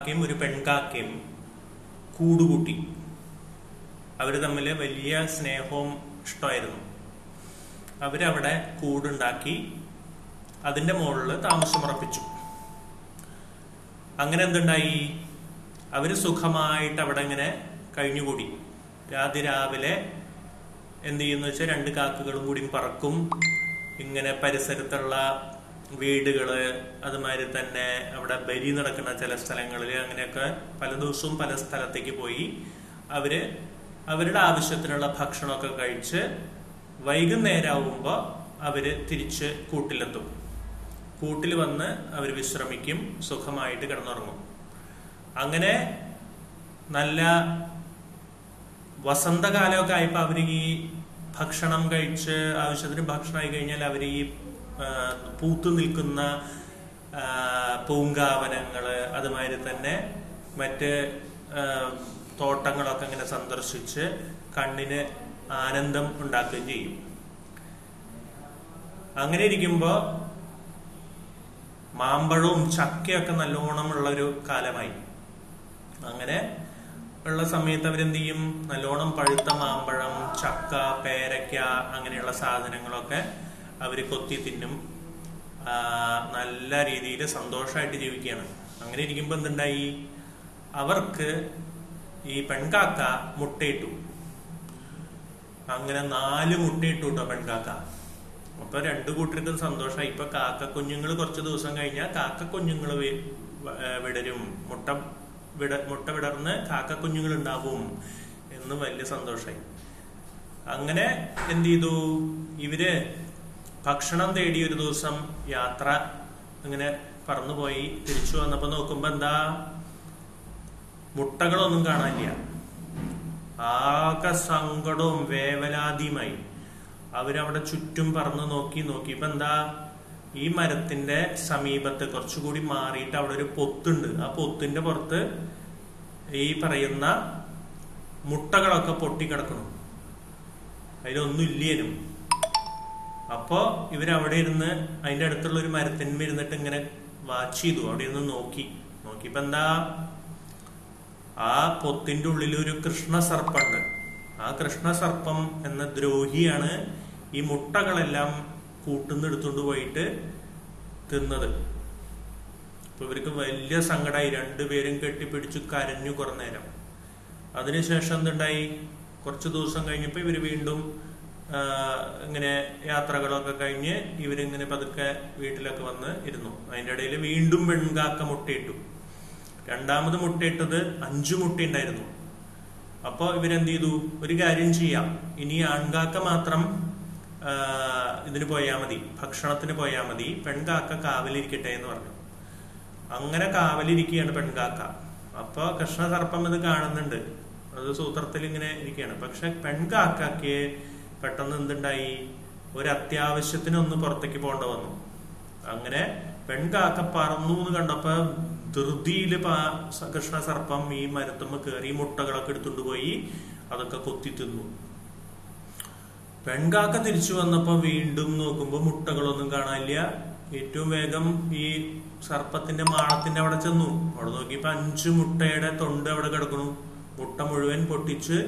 കാക്കയും ഒരു പെൺകാക്കയും കൂടുകൂട്ടി. അവർ തമ്മിൽ വലിയ സ്നേഹവും ഇഷ്ടമായിരുന്നു. അവരവിടെ കൂടുണ്ടാക്കി അതിന്റെ മുകളിൽ താമസമുറപ്പിച്ചു. അങ്ങനെ എന്തുണ്ടായി? അവർ സുഖമായിട്ട് അവിടെ ഇങ്ങനെ കഴിഞ്ഞുകൂടി. രാത്രി രാവിലെ എന്ത് ചെയ്യുന്നു വെച്ചാൽ രണ്ട് കാക്കകളും കൂടി പറക്കും. ഇങ്ങനെ പരിസരത്തുള്ള വീടുകൾ അതുമാതിരി തന്നെ അവിടെ ബലി നടക്കുന്ന ചില സ്ഥലങ്ങളിൽ അങ്ങനെയൊക്കെ പല ദിവസവും പല സ്ഥലത്തേക്ക് പോയി അവർ അവരുടെ ആവശ്യത്തിനുള്ള ഭക്ഷണമൊക്കെ കഴിച്ച് വൈകുന്നേരമാവുമ്പോ അവർ തിരിച്ച് കൂട്ടിലെത്തും. കൂട്ടിൽ വന്ന് അവർ വിശ്രമിക്കും സുഖമായിട്ട് കിടന്നുറങ്ങും. അങ്ങനെ നല്ല വസന്തകാലമൊക്കെ ആയപ്പോൾ അവർ ഈ ഭക്ഷണം കഴിച്ച് ആവശ്യത്തിന് ഭക്ഷണമായി കഴിഞ്ഞാൽ അവർ ഈ പൂത്തു നിൽക്കുന്ന പൂങ്കാവനങ്ങൾ അതുമാതിരി തന്നെ മറ്റ് തോട്ടങ്ങളൊക്കെ ഇങ്ങനെ സന്ദർശിച്ച് കണ്ണിന് ആനന്ദം ഉണ്ടാക്കുകയും ചെയ്യും. അങ്ങനെ ഇരിക്കുമ്പോ മാമ്പഴവും ചക്കയൊക്കെ നല്ലോണം ഉള്ള ഒരു കാലമായി. അങ്ങനെ ഉള്ള സമയത്ത് അവരെന്ത് ചെയ്യും നല്ലോണം പഴുത്ത മാമ്പഴം ചക്ക പേരയ്ക്ക അങ്ങനെയുള്ള സാധനങ്ങളൊക്കെ അവർ കൊത്തി തിന്നും. നല്ല രീതിയിൽ സന്തോഷമായിട്ട് ജീവിക്കുകയാണ്. അങ്ങനെ ഇരിക്കുമ്പോ എന്തുണ്ടായി? അവർക്ക് ഈ പെൺകാക്ക മുട്ടയിട്ടു. അങ്ങനെ നാല് മുട്ടയിട്ടു കേട്ടോ പെൺകാക്ക. അപ്പൊ രണ്ടു കൂട്ടർക്കും സന്തോഷമായി ഇപ്പൊ കാക്ക കുഞ്ഞുങ്ങൾ കുറച്ച് ദിവസം കഴിഞ്ഞാൽ കാക്ക കുഞ്ഞുങ്ങൾ വിടരും. മുട്ട വിട മുട്ട വിടർന്ന് കാക്ക കുഞ്ഞുങ്ങൾ ഉണ്ടാവും എന്ന് വലിയ സന്തോഷമായി അങ്ങനെ എന്ത് ചെയ്തു? ഇവർ ഭക്ഷണം തേടി ഒരു ദിവസം യാത്ര അങ്ങനെ പറന്നുപോയി തിരിച്ചു വന്നപ്പോ നോക്കുമ്പോ എന്താ? മുട്ടകളൊന്നും കാണാനില്ല. ആകെ സങ്കടവും വേവലാതിയുമായി. അവരവിടെ ചുറ്റും പറന്ന് നോക്കി നോക്കി. ഇപ്പൊ എന്താ? ഈ മരത്തിന്റെ സമീപത്ത് കുറച്ചുകൂടി മാറിയിട്ട് അവിടെ ഒരു പൊത്തുണ്ട്. ആ പൊത്തിന്റെ പുറത്ത് ഈ പറയുന്ന മുട്ടകളൊക്കെ പൊട്ടിക്കിടക്കണം അതിലൊന്നും ഇല്ലേനും അപ്പോ ഇവരവിടെ ഇരുന്ന് അതിന്റെ അടുത്തുള്ള ഒരു മരത്തിന്മേൽ ഇരുന്നിട്ട് ഇങ്ങനെ വാച്ച് ചെയ്തു. അവിടെ ഇരുന്ന് നോക്കി. നോക്കിയപ്പോ എന്താ? ആ പൊത്തിന്റെ ഉള്ളിൽ ഒരു കൃഷ്ണസർപ്പുണ്ട് ആ കൃഷ്ണസർപ്പം എന്ന ദ്രോഹിയാണ് ഈ മുട്ടകളെല്ലാം കൂട്ടുന്ന എടുത്തുകൊണ്ട് പോയിട്ട് തിന്നത്. അപ്പൊ ഇവർക്ക് വലിയ സങ്കടമായി രണ്ടുപേരും കെട്ടിപ്പിടിച്ചു കരഞ്ഞു കുറേ നേരം. അതിനുശേഷം എന്തുണ്ടായി? കുറച്ച് ദിവസം കഴിഞ്ഞപ്പോ ഇവർ വീണ്ടും ഇങ്ങനെ യാത്രകളൊക്കെ കഴിഞ്ഞ് ഇവരിങ്ങനെ പതുക്കെ വീട്ടിലൊക്കെ വന്ന് ഇരുന്നു. അതിന്റെ ഇടയിൽ വീണ്ടും വെൺകാക്ക മുട്ടയിട്ടു. രണ്ടാമത് മുട്ടയിട്ടത് അഞ്ചു മുട്ടയുണ്ടായിരുന്നു അപ്പൊ ഇവരെന്ത് ചെയ്തു ഒരു കാര്യം ചെയ്യാം. ഇനി ആൺകാക്ക മാത്രം ഇതിന് പോയാൽ മതി. ഭക്ഷണത്തിന് പോയാൽ മതി. പെൺകാക്ക കാവലിരിക്കട്ടെ എന്ന് പറഞ്ഞു. അങ്ങനെ കാവലിരിക്കുകയാണ് പെൺകാക്ക. അപ്പോൾ കൃഷ്ണസർപ്പം ഇത് കാണുന്നുണ്ട്. അത് സൂത്രത്തിൽ ഇങ്ങനെ ഇരിക്കുകയാണ് പക്ഷെ പെൺകാക്കയ്ക്ക് പെട്ടെന്ന് എന്തുണ്ടായി? ഒരു അത്യാവശ്യത്തിന് ഒന്ന് പുറത്തേക്ക് പോകേണ്ട വന്നു. അങ്ങനെ പെൺകാക്ക പറന്നു എന്ന് കണ്ടപ്പോ ധൃതിയിൽ കൃഷ്ണ സർപ്പം ഈ മരത്തുമ്മ കയറി മുട്ടകളൊക്കെ എടുത്തുകൊണ്ട് പോയി അതൊക്കെ കൊത്തി തിന്നു. പെൺകാക്ക തിരിച്ചു വന്നപ്പോ വീണ്ടും നോക്കുമ്പോ മുട്ടകളൊന്നും കാണാനില്ല. ഏറ്റവും വേഗം ഈ സർപ്പത്തിന്റെ മാളത്തിന്റെ അവിടെ ചെന്നു. അവിടെ നോക്കിയപ്പോ അഞ്ചു മുട്ടയുടെ തൊണ്ട് അവിടെ കിടക്കണു മുട്ട മുഴുവൻ പൊട്ടിച്ച്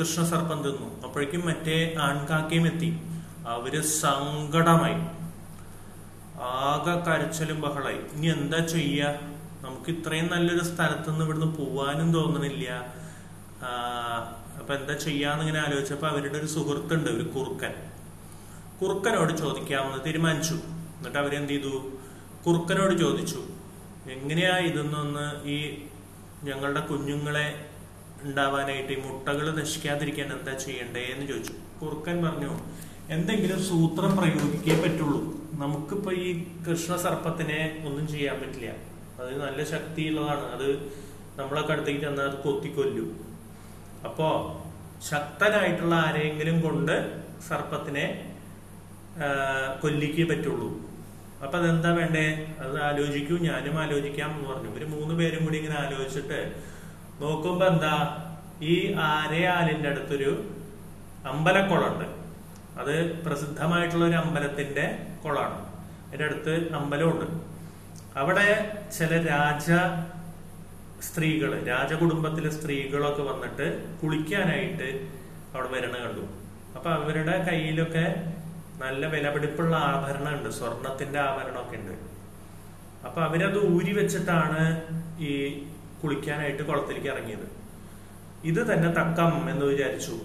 കൃഷ്ണസർപ്പം തിന്നു. അപ്പോഴേക്കും മറ്റേ ആൺകാക്കയും എത്തി. അവർ സങ്കടമായി. ആകെ കരച്ചിലും ബഹളായി ഇനി എന്താ ചെയ്യ? നമുക്ക് ഇത്രയും നല്ലൊരു സ്ഥലത്ത് നിന്ന് ഇവിടുന്ന് പോവാനും തോന്നണില്ല. അപ്പൊ എന്താ ചെയ്യാന്ന് ഇങ്ങനെ ആലോചിച്ചപ്പോ അവരുടെ ഒരു സുഹൃത്തുണ്ട് ഒരു കുറുക്കൻ. കുറുക്കനോട് ചോദിക്കാമെന്ന് തീരുമാനിച്ചു. എന്നിട്ട് അവരെന്ത് ചെയ്തു? കുറുക്കനോട് ചോദിച്ചു എങ്ങനെയാ ഇതൊന്നൊന്ന് ഈ ഞങ്ങളുടെ കുഞ്ഞുങ്ങളെ ഉണ്ടാവാനായിട്ട് ഈ മുട്ടകൾ നശിക്കാതിരിക്കാൻ എന്താ ചെയ്യണ്ടേ എന്ന് ചോദിച്ചു. കുറുക്കൻ പറഞ്ഞു എന്തെങ്കിലും സൂത്രം പ്രയോഗിക്കേ പറ്റുള്ളൂ. നമുക്കിപ്പോ ഈ കൃഷ്ണ സർപ്പത്തിനെ ഒന്നും ചെയ്യാൻ പറ്റില്ല. അത് നല്ല ശക്തിയുള്ളതാണ്. അത് നമ്മളൊക്കെ അടുത്തേക്ക് ചെന്നാൽ അത് കൊത്തിക്കൊല്ലും. അപ്പോ ശക്തനായിട്ടുള്ള ആരെങ്കിലും കൊണ്ട് സർപ്പത്തിനെ കൊല്ലിക്കേ പറ്റുള്ളൂ. അപ്പൊ അതെന്താ വേണ്ടേ? അത് ആലോചിക്കൂ ഞാനും ആലോചിക്കാം എന്ന് പറഞ്ഞു. ഇവർ മൂന്ന് പേരും കൂടി ഇങ്ങനെ ആലോചിച്ചിട്ട് നോക്കുമ്പോ എന്താ ഈ ആരയാലിന്റെ അടുത്തൊരു അമ്പലക്കുളമുണ്ട്. അത് പ്രസിദ്ധമായിട്ടുള്ള ഒരു അമ്പലത്തിന്റെ കുളമാണ്. അതിന്റെ അടുത്ത് അമ്പലമുണ്ട് അവിടെ ചില രാജ സ്ത്രീകൾ രാജകുടുംബത്തിലെ സ്ത്രീകളൊക്കെ വന്നിട്ട് കുളിക്കാനായിട്ട് അവിടെ വരണ കണ്ടു. അപ്പൊ അവരുടെ കയ്യിലൊക്കെ നല്ല വിലപിടിപ്പുള്ള ആഭരണം ഉണ്ട് സ്വർണത്തിന്റെ ആഭരണമൊക്കെ ഉണ്ട്. അപ്പൊ അവരത് ഊരി വെച്ചിട്ടാണ് ഈ കുളിക്കാനായിട്ട് കുളത്തിലേക്ക് ഇറങ്ങിയത്. ഇത് തന്നെ തക്കം എന്ന് വിചാരിച്ചു.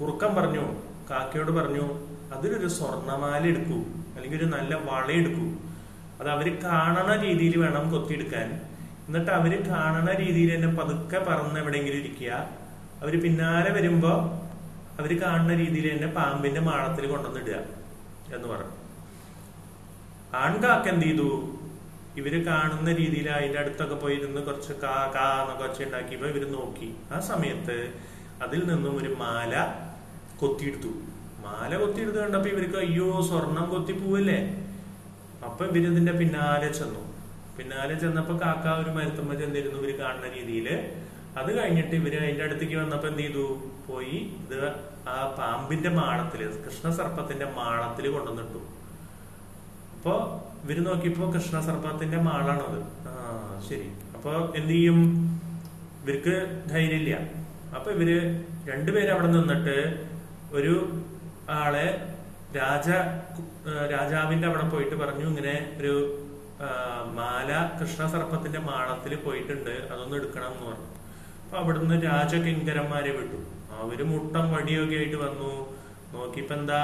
കുറുക്കം പറഞ്ഞു കാക്കയോട് പറഞ്ഞു അതിലൊരു സ്വർണമാല എടുക്കൂ അല്ലെങ്കിൽ ഒരു നല്ല വള എടുക്കൂ. അത് അവർ കാണണ രീതിയിൽ വേണം കൊത്തിയെടുക്കാൻ. എന്നിട്ട് അവർ കാണണ രീതിയിൽ തന്നെ പതുക്കെ പറന്ന് എവിടെയെങ്കിലും ഇരിക്കുക. അവർ പിന്നാലെ വരുമ്പോ അവർ കാണുന്ന രീതിയിൽ തന്നെ പാമ്പിന്റെ മാളത്തിൽ കൊണ്ടുവന്നിടുക എന്ന് പറഞ്ഞു. ആൺകാക്ക എന്ത് ചെയ്തു? ഇവർ കാണുന്ന രീതിയിൽ അതിന്റെ അടുത്തൊക്കെ പോയി ഇരുന്ന് കുറച്ച് കാ കാ എന്നൊക്കെ ഒച്ച ഉണ്ടാക്കിയപ്പോ ഇവർ നോക്കി. ആ സമയത്ത് അതിൽ നിന്നും ഒരു മാല കൊത്തിയെടുത്തു. മാല കൊത്തിയെടുത്ത് കണ്ടപ്പോ ഇവർക്ക് അയ്യോ സ്വർണം കൊത്തി പോവല്ലേ? അപ്പൊ ഇവരിതിന്റെ പിന്നാലെ ചെന്നു. പിന്നാലെ ചെന്നപ്പോ കാക്ക ഒരു മരുത്തുമ്പോ ചെന്നിരുന്നു ഇവർ കാണുന്ന രീതിയിൽ അത് കഴിഞ്ഞിട്ട് ഇവർ അതിന്റെ അടുത്തേക്ക് വന്നപ്പോ എന്ത് ചെയ്തു? പോയി ഇത് ആ പാമ്പിന്റെ മാളത്തിൽ കൃഷ്ണസർപ്പത്തിന്റെ മാളത്തിൽ കൊണ്ടുവന്നിട്ടു. അപ്പൊ ഇവർ നോക്കിയപ്പോ കൃഷ്ണ സർപ്പത്തിന്റെ മാളാണത്. ആ ശരി. അപ്പൊ എന്ത് ചെയ്യും? ഇവർക്ക് ധൈര്യമില്ല. അപ്പൊ ഇവർ രണ്ടുപേരും അവിടെ നിന്നിട്ട് ഒരു ആളെ രാജ രാജാവിന്റെ അവിടെ പോയിട്ട് പറഞ്ഞു ഇങ്ങനെ ഒരു മാല കൃഷ്ണ സർപ്പത്തിന്റെ മാളത്തിൽ പോയിട്ടുണ്ട്. അതൊന്ന് എടുക്കണം എന്ന് പറഞ്ഞു. അപ്പൊ അവിടുന്ന് രാജകിങ്കരന്മാരെ വിട്ടു. അവർ മുട്ടം വടിയൊക്കെ ആയിട്ട് വന്നു. നോക്കിയപ്പോ എന്താ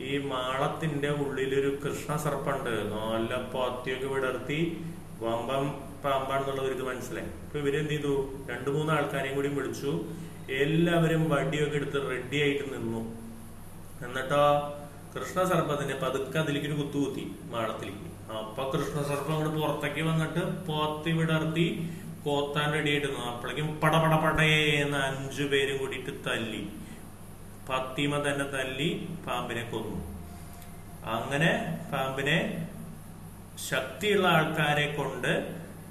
ഈ മാളത്തിന്റെ ഉള്ളിലൊരു കൃഷ്ണ സർപ്പുണ്ട് നല്ല പാത്തിയൊക്കെ വിടർത്തി വമ്പം പാമ്പാണെന്നുള്ളവർക്ക് മനസ്സിലായി. അപ്പൊ ഇവരെന്ത് ചെയ്തു? രണ്ടു മൂന്ന് ആൾക്കാരെയും കൂടി വിളിച്ചു. എല്ലാവരും വടിയൊക്കെ എടുത്ത് റെഡി ആയിട്ട് നിന്നു. എന്നിട്ടോ കൃഷ്ണ സർപ്പത്തിന് പതുക്കെ അതിലേക്ക് ഒരു കുത്തുകുത്തി മാളത്തിലേക്ക്. അപ്പൊ കൃഷ്ണ സർപ്പം അങ്ങോട്ട് പുറത്തേക്ക് വന്നിട്ട് പോത്തി വിടർത്തി കോത്താൻ റെഡി ആയിട്ട് നിന്നു. അപ്പോഴേക്കും പടപടപടേ എന്ന് അഞ്ചു പേരും കൂടിയിട്ട് തല്ലി. പത്തിമ തന്നെ തല്ലി പാമ്പിനെ കൊന്നു. അങ്ങനെ പാമ്പിനെ ശക്തിയുള്ള ആൾക്കാരെ കൊണ്ട്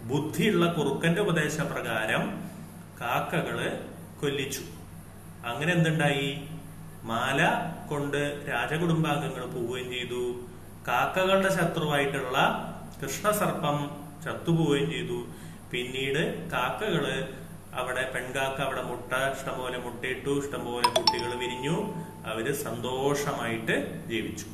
ബുദ്ധിയുള്ള കുറുക്കന്റെ ഉപദേശപ്രകാരം കാക്കകൾ കൊല്ലിച്ചു. അങ്ങനെ എന്തുണ്ടായി? മാല കൊണ്ട് രാജകുടുംബാംഗങ്ങൾ പോവുകയും ചെയ്തു. കാക്കകളുടെ ശത്രുവായിട്ടുള്ള കൃഷ്ണസർപ്പം ചത്തുപോവുകയും ചെയ്തു. പിന്നീട് കാക്കകൾ അവിടെ പെൺകാക്ക അവിടെ മുട്ട ഇഷ്ടംപോലെ മുട്ടയിട്ടു ഇഷ്ടംപോലെ കുട്ടികൾ വിരിഞ്ഞു. അവർ സന്തോഷമായിട്ട് ജീവിച്ചു.